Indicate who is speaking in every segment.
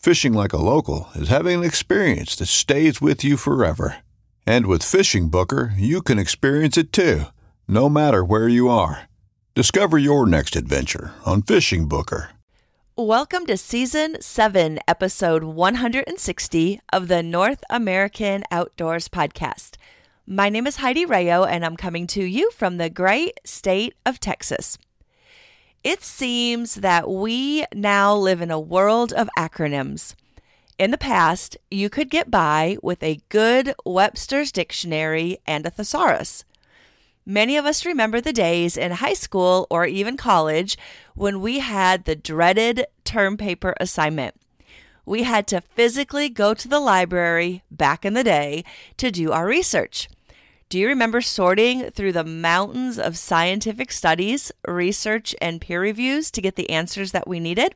Speaker 1: Fishing like a local is having an experience that stays with you forever. And with FishingBooker, you can experience it too, no matter where you are. Discover your next adventure on FishingBooker.
Speaker 2: Welcome to Season 7, Episode 160 of the North American Outdoors Podcast. My name is Heidi Rayo, and I'm coming to you from the great state of Texas. It seems that we now live in a world of acronyms. In the past, you could get by with a good Webster's Dictionary and a thesaurus. Many of us remember the days in high school or even college when we had the dreaded term paper assignment. We had to physically go to the library back in the day to do our research. Do you remember sorting through the mountains of scientific studies, research, and peer reviews to get the answers that we needed?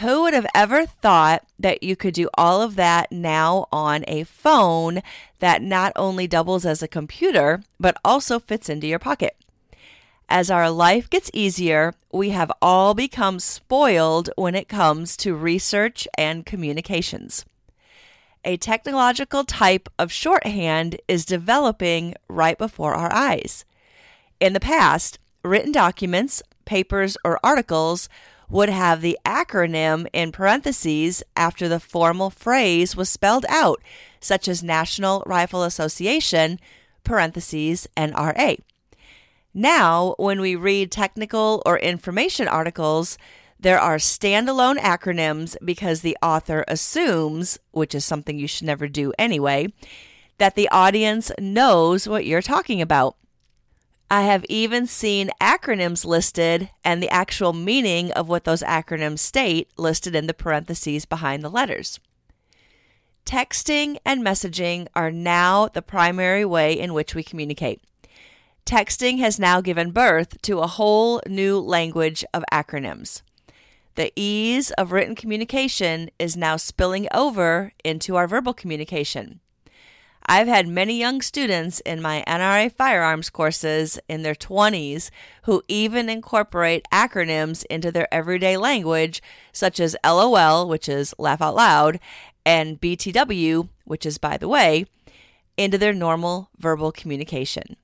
Speaker 2: Who would have ever thought that you could do all of that now on a phone that not only doubles as a computer, but also fits into your pocket? As our life gets easier, we have all become spoiled when it comes to research and communications a technological type of shorthand is developing right before our eyes. In the past, written documents, papers, or articles would have the acronym in parentheses after the formal phrase was spelled out, such as National Rifle Association, parentheses, NRA. Now, when we read technical or information articles, there are standalone acronyms because the author assumes, which is something you should never do anyway, that the audience knows what you're talking about. I have even seen acronyms listed and the actual meaning of what those acronyms state listed in the parentheses behind the letters. Texting and messaging are now the primary way in which we communicate. Texting has now given birth to a whole new language of acronyms. The ease of written communication is now spilling over into our verbal communication. I've had many young students in my NRA firearms courses in their 20s who even incorporate acronyms into their everyday language, such as LOL, which is laugh out loud, and BTW, which is by the way, into their normal verbal communication.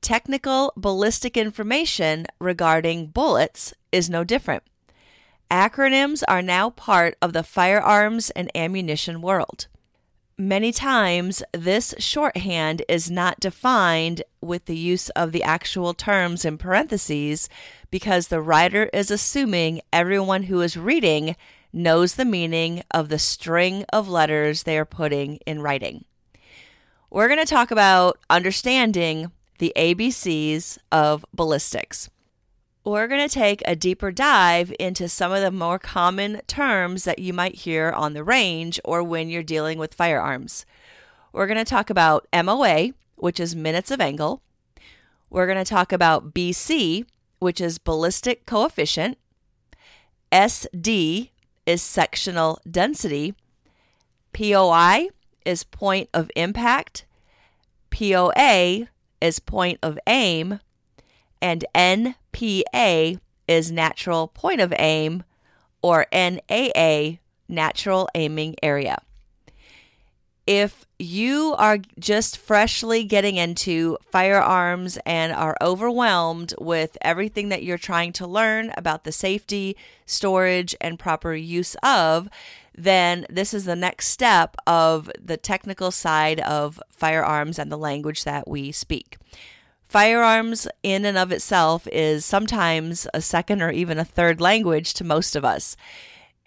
Speaker 2: Technical ballistic information regarding bullets is no different. Acronyms are now part of the firearms and ammunition world. Many times, this shorthand is not defined with the use of the actual terms in parentheses because the writer is assuming everyone who is reading knows the meaning of the string of letters they are putting in writing. We're going to talk about understanding the ABCs of ballistics we're going to take a deeper dive into some of the more common terms that you might hear on the range or when you're dealing with firearms. We're going to talk about MOA, which is minutes of angle. We're going to talk about BC, which is ballistic coefficient. SD is sectional density. POI is point of impact. POA is point of aim, and NPA is natural point of aim, or NAA, natural aiming area. If you are just freshly getting into firearms and are overwhelmed with everything that you're trying to learn about the safety, storage, and proper use of, then this is the next step of the technical side of firearms and the language that we speak. Firearms, in and of itself, is sometimes a second or even a third language to most of us.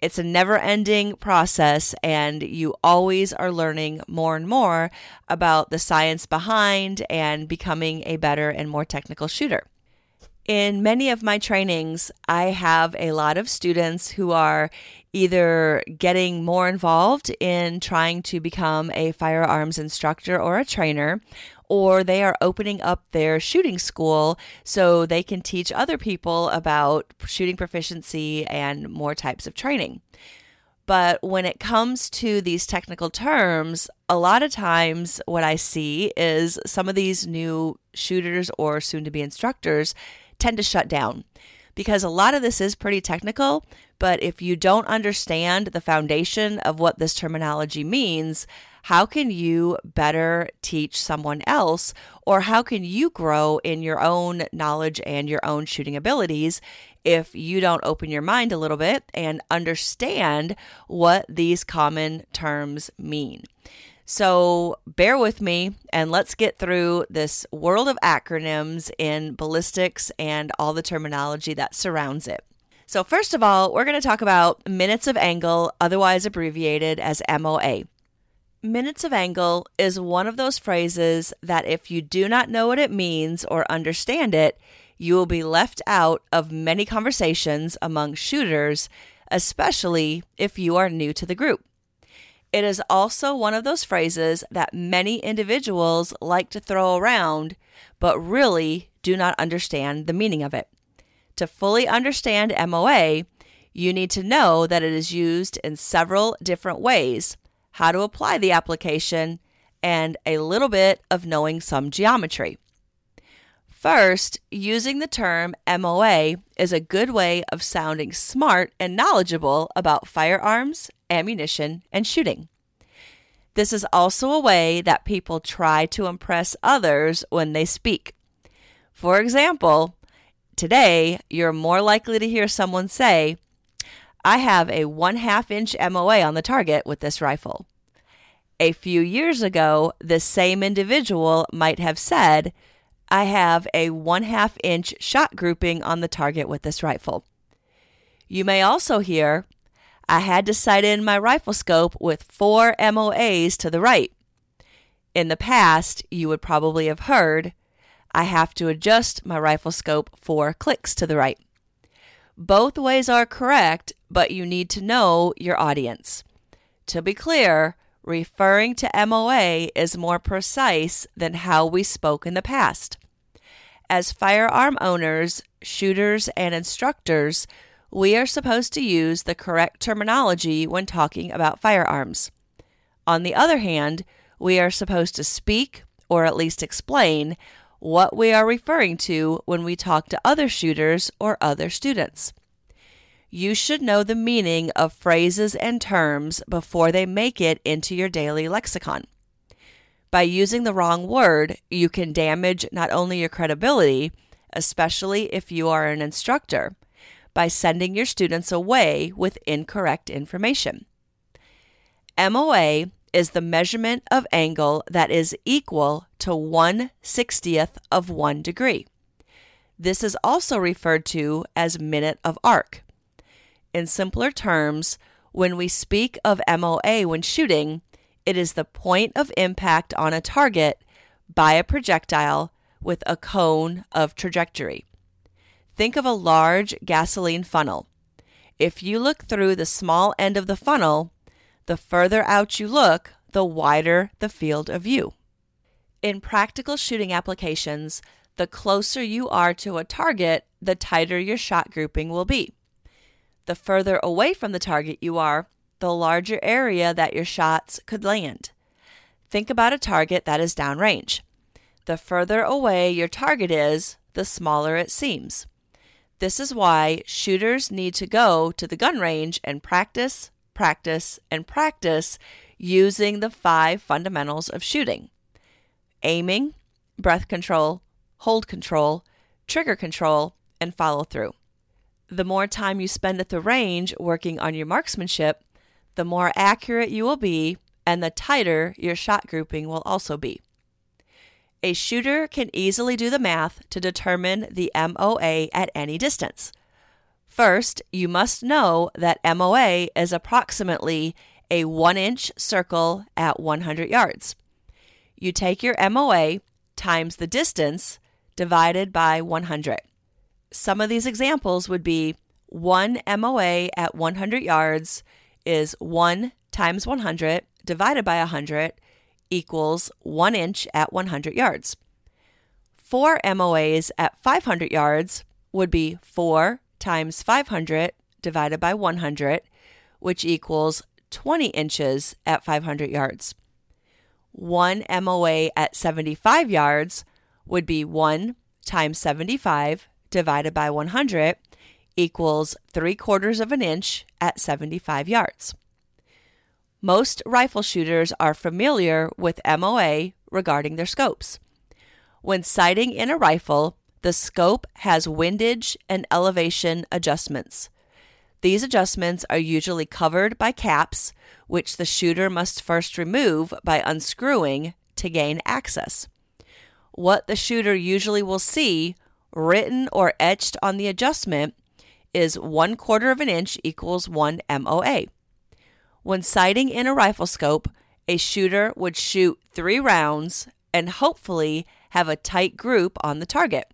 Speaker 2: It's a never ending process, and you always are learning more and more about the science behind and becoming a better and more technical shooter. In many of my trainings, I have a lot of students who are either getting more involved in trying to become a firearms instructor or a trainer, or they are opening up their shooting school so they can teach other people about shooting proficiency and more types of training. But when it comes to these technical terms, a lot of times what I see is some of these new shooters or soon to be instructors tend to shut down because a lot of this is pretty technical. But if you don't understand the foundation of what this terminology means, how can you better teach someone else? Or how can you grow in your own knowledge and your own shooting abilities if you don't open your mind a little bit and understand what these common terms mean? So bear with me and let's get through this world of acronyms in ballistics and all the terminology that surrounds it. So, first of all, we're going to talk about minutes of angle, otherwise abbreviated as MOA. Minutes of angle is one of those phrases that if you do not know what it means or understand it, you will be left out of many conversations among shooters, especially if you are new to the group. It is also one of those phrases that many individuals like to throw around, but really do not understand the meaning of it. To fully understand MOA, you need to know that it is used in several different ways how to apply the application, and a little bit of knowing some geometry. First, using the term MOA is a good way of sounding smart and knowledgeable about firearms, ammunition, and shooting. This is also a way that people try to impress others when they speak. For example, today you're more likely to hear someone say, I have a one half inch MOA on the target with this rifle. A few years ago, the same individual might have said, I have a one half inch shot grouping on the target with this rifle. You may also hear, I had to sight in my rifle scope with four MOAs to the right. In the past, you would probably have heard, I have to adjust my rifle scope four clicks to the right. Both ways are correct, but you need to know your audience. To be clear, referring to MOA is more precise than how we spoke in the past. As firearm owners, shooters, and instructors, we are supposed to use the correct terminology when talking about firearms. On the other hand, we are supposed to speak, or at least explain, what we are referring to when we talk to other shooters or other students. You should know the meaning of phrases and terms before they make it into your daily lexicon. By using the wrong word, you can damage not only your credibility, especially if you are an instructor, by sending your students away with incorrect information. MOA is the measurement of angle that is equal to 1 60th of 1 degree. This is also referred to as minute of arc. In simpler terms, when we speak of MOA when shooting, it is the point of impact on a target by a projectile with a cone of trajectory. Think of a large gasoline funnel. If you look through the small end of the funnel, the further out you look, the wider the field of view. In practical shooting applications, the closer you are to a target, the tighter your shot grouping will be. The further away from the target you are, the larger area that your shots could land. Think about a target that is downrange. The further away your target is, the smaller it seems. This is why shooters need to go to the gun range and practice, practice, and practice using the five fundamentals of shooting aiming, breath control, hold control, trigger control, and follow through. The more time you spend at the range working on your marksmanship, the more accurate you will be and the tighter your shot grouping will also be. A shooter can easily do the math to determine the MOA at any distance. First, you must know that MOA is approximately a 1 inch circle at 100 yards. You take your MOA times the distance divided by 100. Some of these examples would be 1 MOA at 100 yards is 1 times 100 divided by 100 equals 1 inch at 100 yards. Four MOAs at 500 yards would be 4 times 500 divided by 100, which equals 20 inches at 500 yards. One MOA at 75 yards would be 1 times 75 divided by 100 equals 3 quarters of an inch at 75 yards. Most rifle shooters are familiar with MOA regarding their scopes. When sighting in a rifle, the scope has windage and elevation adjustments. These adjustments are usually covered by caps, which the shooter must first remove by unscrewing to gain access. What the shooter usually will see, written or etched on the adjustment, is one quarter of an inch equals one MOA. When sighting in a rifle scope, a shooter would shoot three rounds and hopefully have a tight group on the target.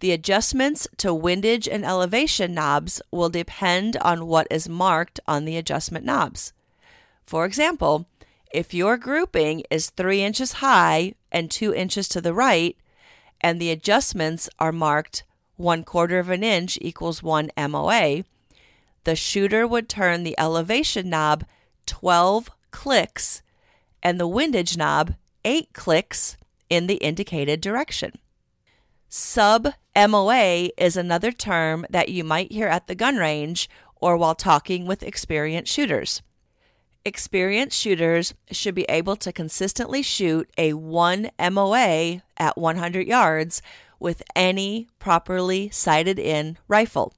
Speaker 2: The adjustments to windage and elevation knobs will depend on what is marked on the adjustment knobs. For example, if your grouping is 3 inches high and 2 inches to the right, and the adjustments are marked 1 quarter of an inch equals 1 MOA, the shooter would turn the elevation knob 12 clicks and the windage knob 8 clicks in the indicated direction. Sub MOA is another term that you might hear at the gun range or while talking with experienced shooters. Experienced shooters should be able to consistently shoot a 1 MOA at 100 yards with any properly sighted in rifle.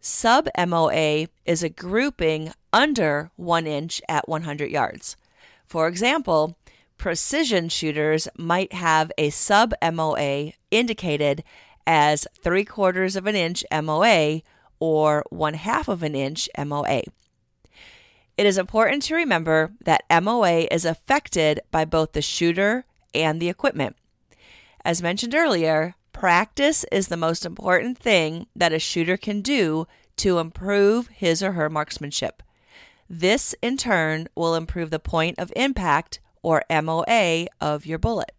Speaker 2: Sub MOA is a grouping under 1 inch at 100 yards. For example, precision shooters might have a sub MOA indicated as 3 quarters of an inch MOA or 1 half of an inch MOA. It is important to remember that MOA is affected by both the shooter and the equipment. As mentioned earlier, Practice is the most important thing that a shooter can do to improve his or her marksmanship. This, in turn, will improve the point of impact or MOA of your bullet.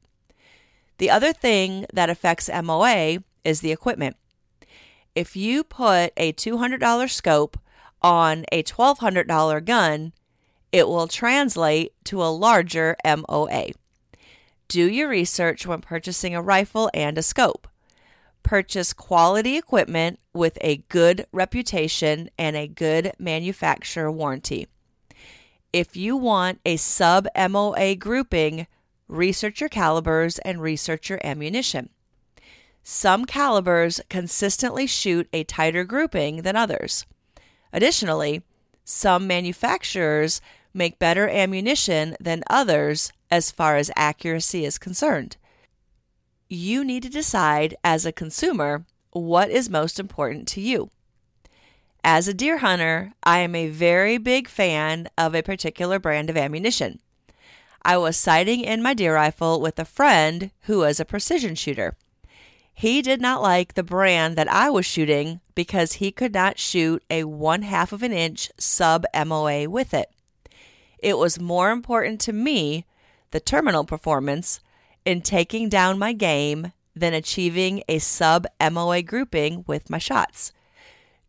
Speaker 2: The other thing that affects MOA is the equipment. If you put a $200 scope on a $1,200 gun, it will translate to a larger MOA. Do your research when purchasing a rifle and a scope. Purchase quality equipment with a good reputation and a good manufacturer warranty. If you want a sub MOA grouping, research your calibers and research your ammunition. Some calibers consistently shoot a tighter grouping than others. Additionally, some manufacturers make better ammunition than others as far as accuracy is concerned. You need to decide as a consumer what is most important to you. As a deer hunter, I am a very big fan of a particular brand of ammunition. I was sighting in my deer rifle with a friend who was a precision shooter. He did not like the brand that I was shooting because he could not shoot a one half of an inch sub MOA with it. It was more important to me, the terminal performance, in taking down my game than achieving a sub MOA grouping with my shots.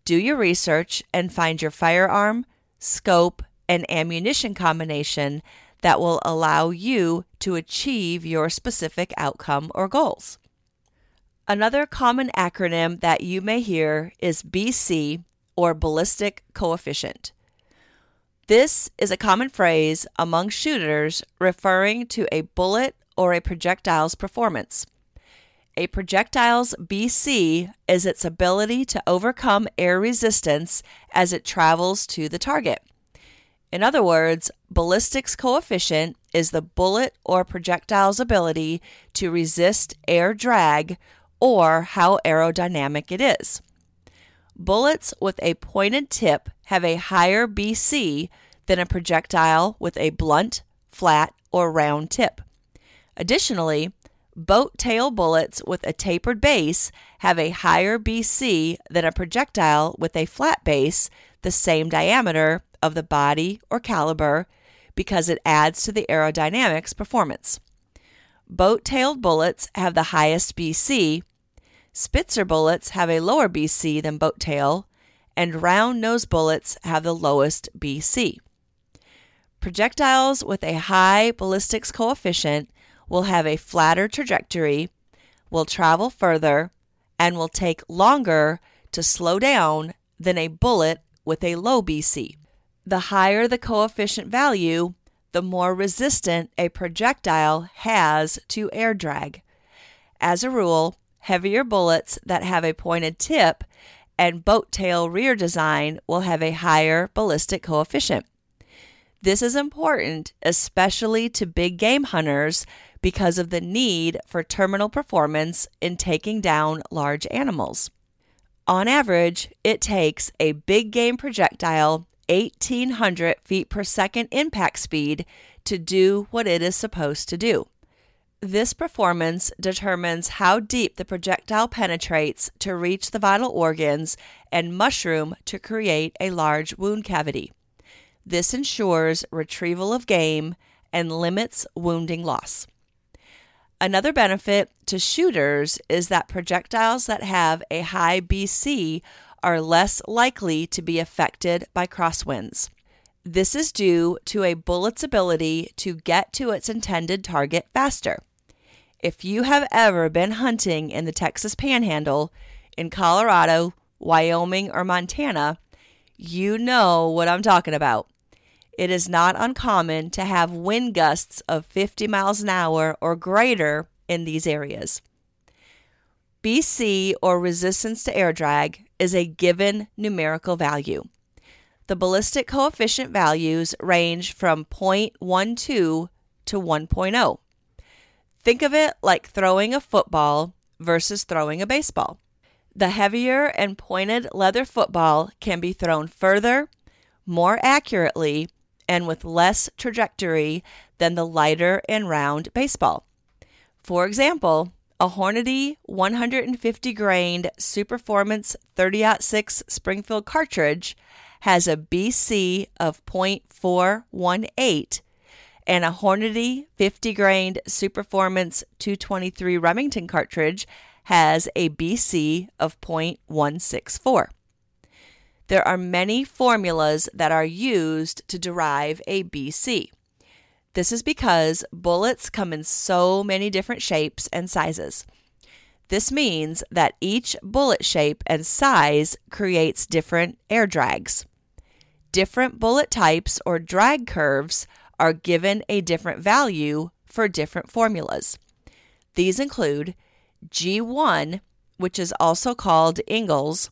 Speaker 2: Do your research and find your firearm, scope, and ammunition combination that will allow you to achieve your specific outcome or goals. Another common acronym that you may hear is BC or ballistic coefficient. This is a common phrase among shooters referring to a bullet or a projectile's performance. A projectile's BC is its ability to overcome air resistance as it travels to the target. In other words, ballistics coefficient is the bullet or projectile's ability to resist air drag or how aerodynamic it is. Bullets with a pointed tip have a higher BC than a projectile with a blunt, flat, or round tip. Additionally, boat tail bullets with a tapered base have a higher BC than a projectile with a flat base, the same diameter of the body or caliber, because it adds to the aerodynamics performance. Boat tailed bullets have the highest BC. Spitzer bullets have a lower BC than boat tail, and round nose bullets have the lowest BC. Projectiles with a high ballistics coefficient will have a flatter trajectory, will travel further, and will take longer to slow down than a bullet with a low BC. The higher the coefficient value, the more resistant a projectile has to air drag. As a rule, heavier bullets that have a pointed tip and boat tail rear design will have a higher ballistic coefficient. This is important, especially to big game hunters, because of the need for terminal performance in taking down large animals. On average, it takes a big game projectile 1800 feet per second impact speed to do what it is supposed to do. This performance determines how deep the projectile penetrates to reach the vital organs and mushroom to create a large wound cavity. This ensures retrieval of game and limits wounding loss. Another benefit to shooters is that projectiles that have a high BC are less likely to be affected by crosswinds. This is due to a bullet's ability to get to its intended target faster. If you have ever been hunting in the Texas Panhandle, in Colorado, Wyoming, or Montana, you know what I'm talking about it is not uncommon to have wind gusts of 50 miles an hour or greater in these areas. BC, or resistance to air drag, is a given numerical value. The ballistic coefficient values range from 0.12 to 1.0. Think of it like throwing a football versus throwing a baseball. The heavier and pointed leather football can be thrown further, more accurately, and with less trajectory than the lighter and round baseball. For example, a Hornady 150 grained Superformance 30-06 Springfield cartridge has a BC of 0.418 and a Hornady 50 grained Superformance 223 Remington cartridge has a BC of 0.164. There are many formulas that are used to derive a BC. This is because bullets come in so many different shapes and sizes. This means that each bullet shape and size creates different air drags. Different bullet types or drag curves are given a different value for different formulas. These include G1, which is also called Ingalls,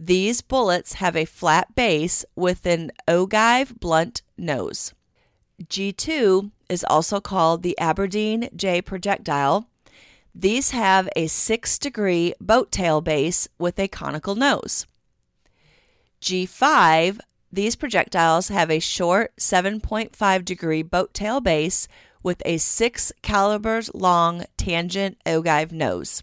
Speaker 2: these bullets have a flat base with an ogive blunt nose. G2 is also called the Aberdeen J projectile. These have a 6 degree boat tail base with a conical nose. G5, these projectiles have a short 7.5 degree boat tail base with a 6 calibers long tangent ogive nose.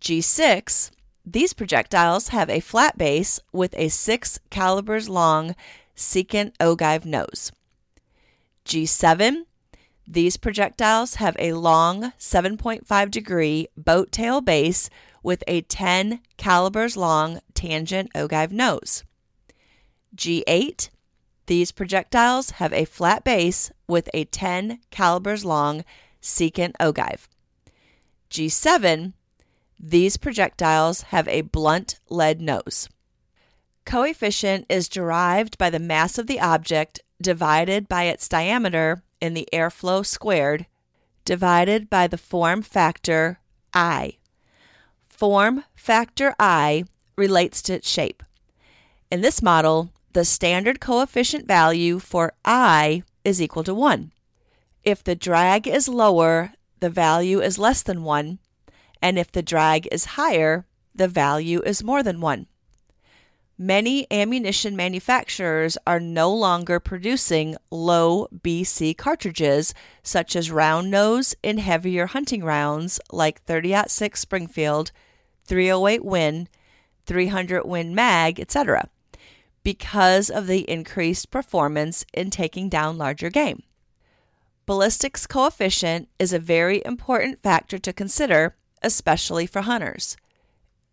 Speaker 2: G6 these projectiles have a flat base with a 6 calibers long secant ogive nose. G7 these projectiles have a long 7.5 degree boat tail base with a 10 calibers long tangent ogive nose. G8 These projectiles have a flat base with a 10 calibers long secant ogive. G7, these projectiles have a blunt lead nose. Coefficient is derived by the mass of the object divided by its diameter in the airflow squared divided by the form factor I. Form factor I relates to its shape. In this model, the standard coefficient value for I is equal to 1. If the drag is lower, the value is less than 1, and if the drag is higher, the value is more than 1. Many ammunition manufacturers are no longer producing low BC cartridges, such as round nose in heavier hunting rounds like 30 6 Springfield, 308 Win, 300 Win Mag, etc because of the increased performance in taking down larger game. Ballistics coefficient is a very important factor to consider, especially for hunters.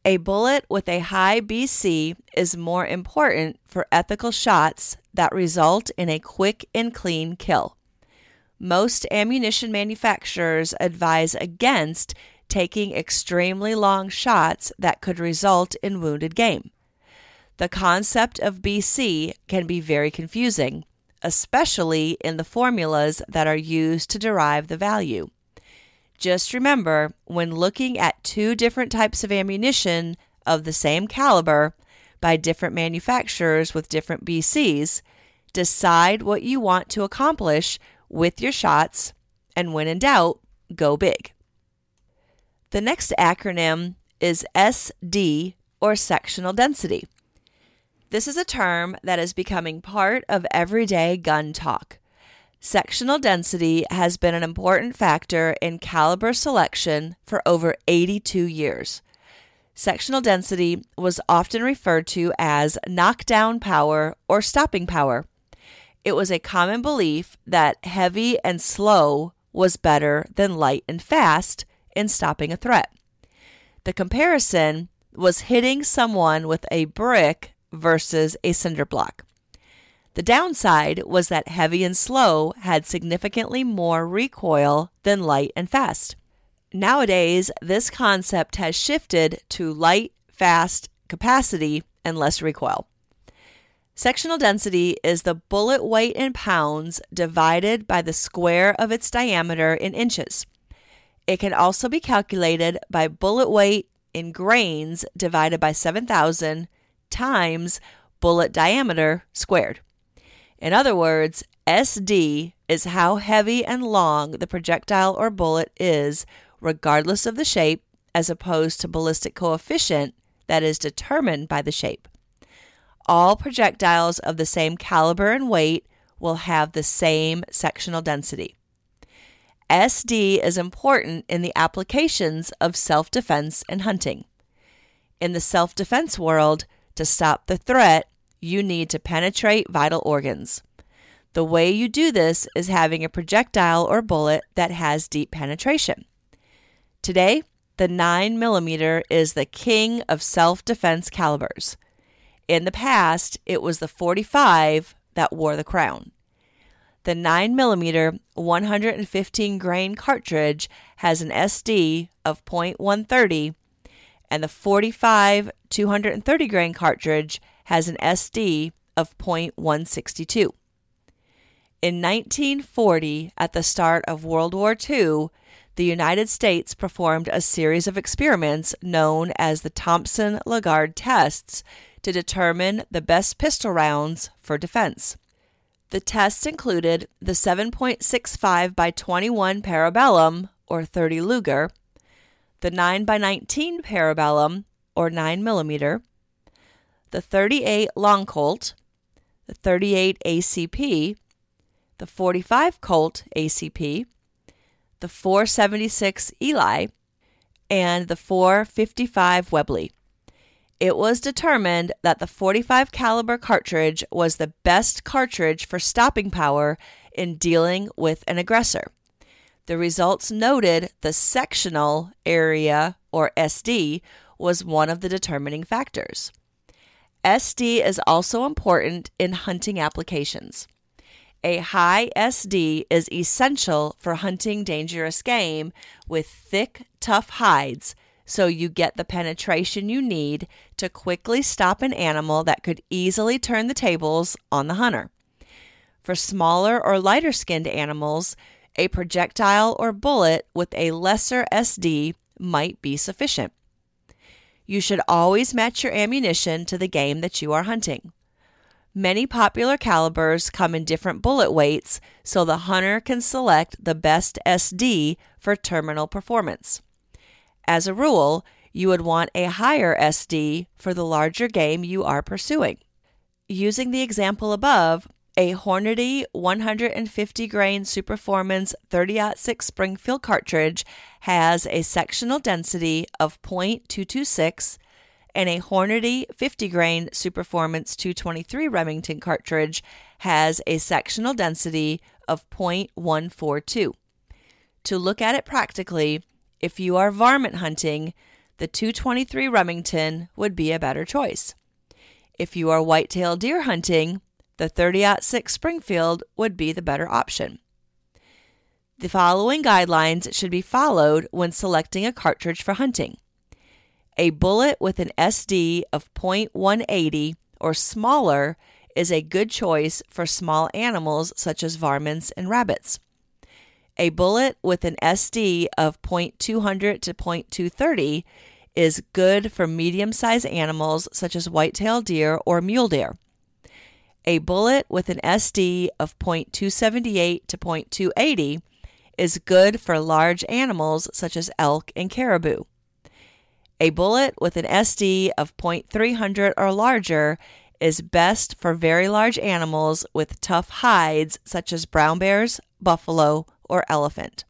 Speaker 2: A bullet with a high BC is more important for ethical shots that result in a quick and clean kill. Most ammunition manufacturers advise against taking extremely long shots that could result in wounded game. The concept of BC can be very confusing, especially in the formulas that are used to derive the value. Just remember when looking at two different types of ammunition of the same caliber by different manufacturers with different BCs, decide what you want to accomplish with your shots, and when in doubt, go big. The next acronym is SD or sectional density. This is a term that is becoming part of everyday gun talk. Sectional density has been an important factor in caliber selection for over 82 years. Sectional density was often referred to as knockdown power or stopping power. It was a common belief that heavy and slow was better than light and fast in stopping a threat. The comparison was hitting someone with a brick versus a cinder block. The downside was that heavy and slow had significantly more recoil than light and fast. Nowadays, this concept has shifted to light, fast, capacity, and less recoil. Sectional density is the bullet weight in pounds divided by the square of its diameter in inches. It can also be calculated by bullet weight in grains divided by 7,000 times bullet diameter squared. In other words, SD is how heavy and long the projectile or bullet is, regardless of the shape, as opposed to ballistic coefficient that is determined by the shape. All projectiles of the same caliber and weight will have the same sectional density. SD is important in the applications of self defense and hunting. In the self defense world, to stop the threat, you need to penetrate vital organs. The way you do this is having a projectile or bullet that has deep penetration. Today, the 9mm is the king of self defense calibers. In the past, it was the 45 that wore the crown. The 9mm 115 grain cartridge has an SD of .130 and the 45 230 grain cartridge has an SD of .162. In 1940, at the start of World War II, the United States performed a series of experiments known as the Thompson Lagarde tests to determine the best pistol rounds for defense. The tests included the 7.65 by 21 Parabellum or 30 Luger, the 9 by 19 Parabellum or 9 millimeter, the 38 Long Colt, the 38 ACP, the 45 Colt ACP, the 476 Eley, and the 455 Webley. It was determined that the 45 caliber cartridge was the best cartridge for stopping power in dealing with an aggressor. The results noted the sectional area, or SD, was one of the determining factors. SD is also important in hunting applications. A high SD is essential for hunting dangerous game with thick, tough hides so you get the penetration you need to quickly stop an animal that could easily turn the tables on the hunter. For smaller or lighter skinned animals, a projectile or bullet with a lesser SD might be sufficient. You should always match your ammunition to the game that you are hunting. Many popular calibers come in different bullet weights so the hunter can select the best SD for terminal performance. As a rule, you would want a higher SD for the larger game you are pursuing. Using the example above, a Hornady 150 grain Superformance 30-06 Springfield cartridge has a sectional density of 0.226 and a Hornady 50 grain Superformance 223 Remington cartridge has a sectional density of 0.142. To look at it practically, if you are varmint hunting, the 223 Remington would be a better choice. If you are whitetail deer hunting, the 30-06 Springfield would be the better option. The following guidelines should be followed when selecting a cartridge for hunting. A bullet with an SD of .180 or smaller is a good choice for small animals such as varmints and rabbits. A bullet with an SD of .200 to .230 is good for medium-sized animals such as whitetail deer or mule deer. A bullet with an SD of .278 to .280 is good for large animals such as elk and caribou. A bullet with an SD of .300 or larger is best for very large animals with tough hides such as brown bears, buffalo, or elephant.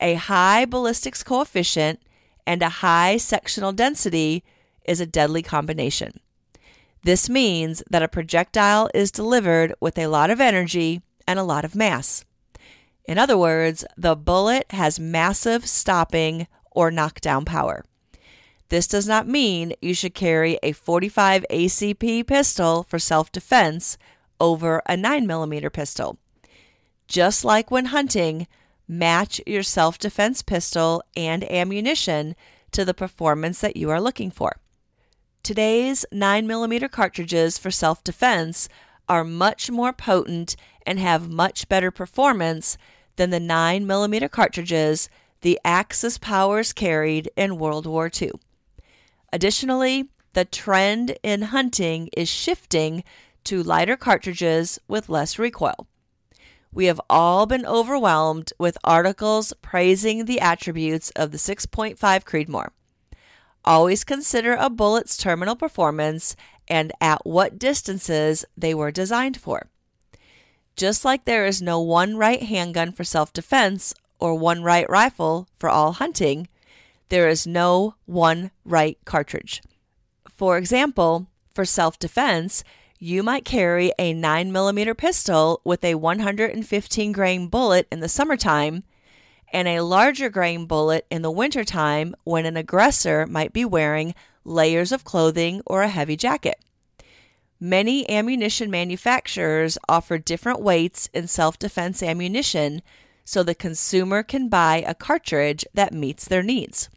Speaker 2: A high ballistics coefficient and a high sectional density is a deadly combination. This means that a projectile is delivered with a lot of energy and a lot of mass. In other words, the bullet has massive stopping or knockdown power. This does not mean you should carry a 45 ACP pistol for self defense over a 9mm pistol. Just like when hunting, match your self defense pistol and ammunition to the performance that you are looking for. Today's 9mm cartridges for self defense are much more potent and have much better performance than the 9mm cartridges the Axis powers carried in World War II. Additionally, the trend in hunting is shifting to lighter cartridges with less recoil. We have all been overwhelmed with articles praising the attributes of the 6.5 Creedmoor. Always consider a bullet's terminal performance and at what distances they were designed for. Just like there is no one right handgun for self defense or one right rifle for all hunting, there is no one right cartridge. For example, for self defense, you might carry a 9mm pistol with a 115 grain bullet in the summertime and a larger grain bullet in the wintertime when an aggressor might be wearing layers of clothing or a heavy jacket. Many ammunition manufacturers offer different weights in self defense ammunition so the consumer can buy a cartridge that meets their needs.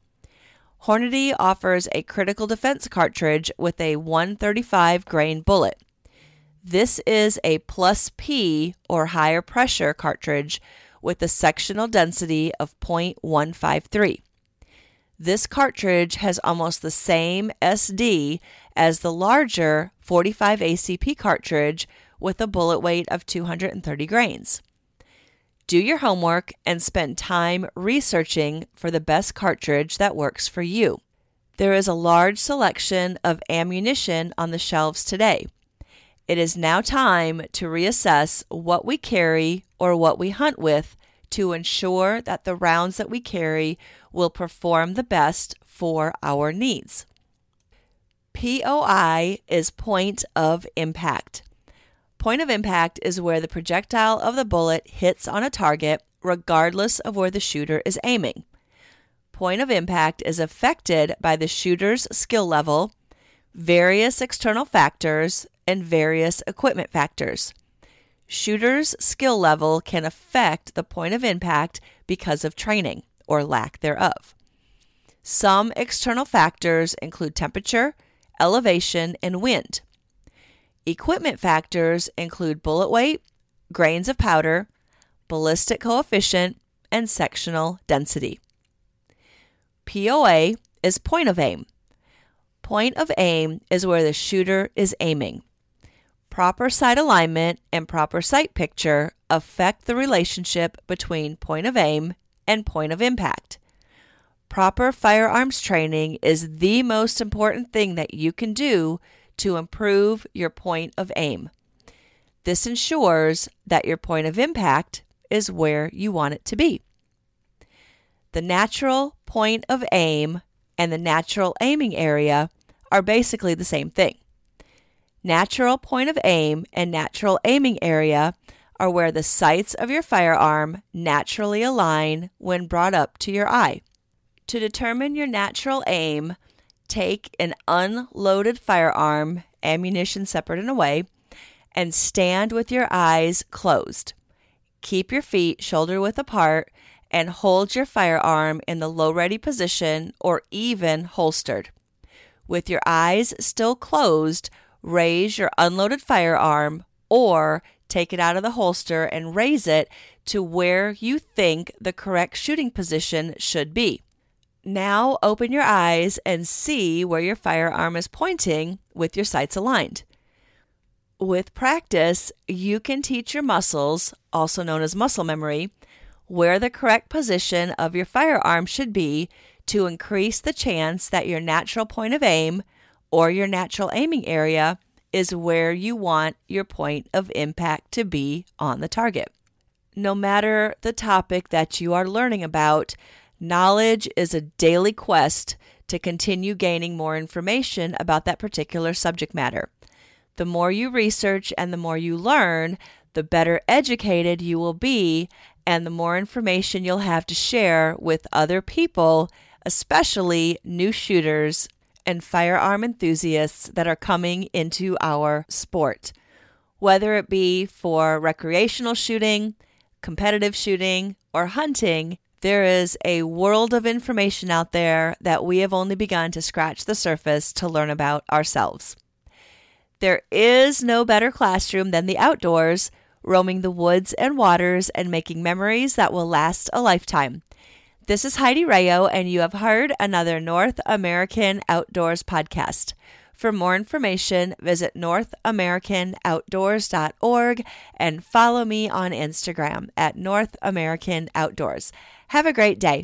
Speaker 2: Hornady offers a critical defense cartridge with a 135 grain bullet. This is a plus P or higher pressure cartridge with a sectional density of 0.153. This cartridge has almost the same SD as the larger 45 ACP cartridge with a bullet weight of 230 grains. Do your homework and spend time researching for the best cartridge that works for you. There is a large selection of ammunition on the shelves today. It is now time to reassess what we carry or what we hunt with to ensure that the rounds that we carry will perform the best for our needs. POI is point of impact. Point of impact is where the projectile of the bullet hits on a target regardless of where the shooter is aiming. Point of impact is affected by the shooter's skill level, various external factors, and various equipment factors. Shooter's skill level can affect the point of impact because of training or lack thereof. Some external factors include temperature, elevation, and wind. Equipment factors include bullet weight, grains of powder, ballistic coefficient, and sectional density. POA is point of aim. Point of aim is where the shooter is aiming. Proper sight alignment and proper sight picture affect the relationship between point of aim and point of impact. Proper firearms training is the most important thing that you can do to improve your point of aim. This ensures that your point of impact is where you want it to be. The natural point of aim and the natural aiming area are basically the same thing. Natural point of aim and natural aiming area are where the sights of your firearm naturally align when brought up to your eye. To determine your natural aim, take an unloaded firearm, ammunition separate and away, and stand with your eyes closed. Keep your feet shoulder width apart and hold your firearm in the low ready position or even holstered. With your eyes still closed, raise your unloaded firearm or take it out of the holster and raise it to where you think the correct shooting position should be. Now open your eyes and see where your firearm is pointing with your sights aligned. With practice, you can teach your muscles, also known as muscle memory, where the correct position of your firearm should be to increase the chance that your natural point of aim or your natural aiming area is where you want your point of impact to be on the target. No matter the topic that you are learning about, knowledge is a daily quest to continue gaining more information about that particular subject matter. The more you research and the more you learn, the better educated you will be, and the more information you'll have to share with other people, especially new shooters and firearm enthusiasts that are coming into our sport, whether it be for recreational shooting, competitive shooting, or hunting. There is a world of information out there that we have only begun to scratch the surface to learn about ourselves. There is no better classroom than the outdoors, roaming the woods and waters and making memories that will last a lifetime. This is Heidi Rao, and you have heard another North American Outdoors podcast. For more information, visit NorthAmericanOutdoors.org and follow me on Instagram at North American Outdoors. Have a great day.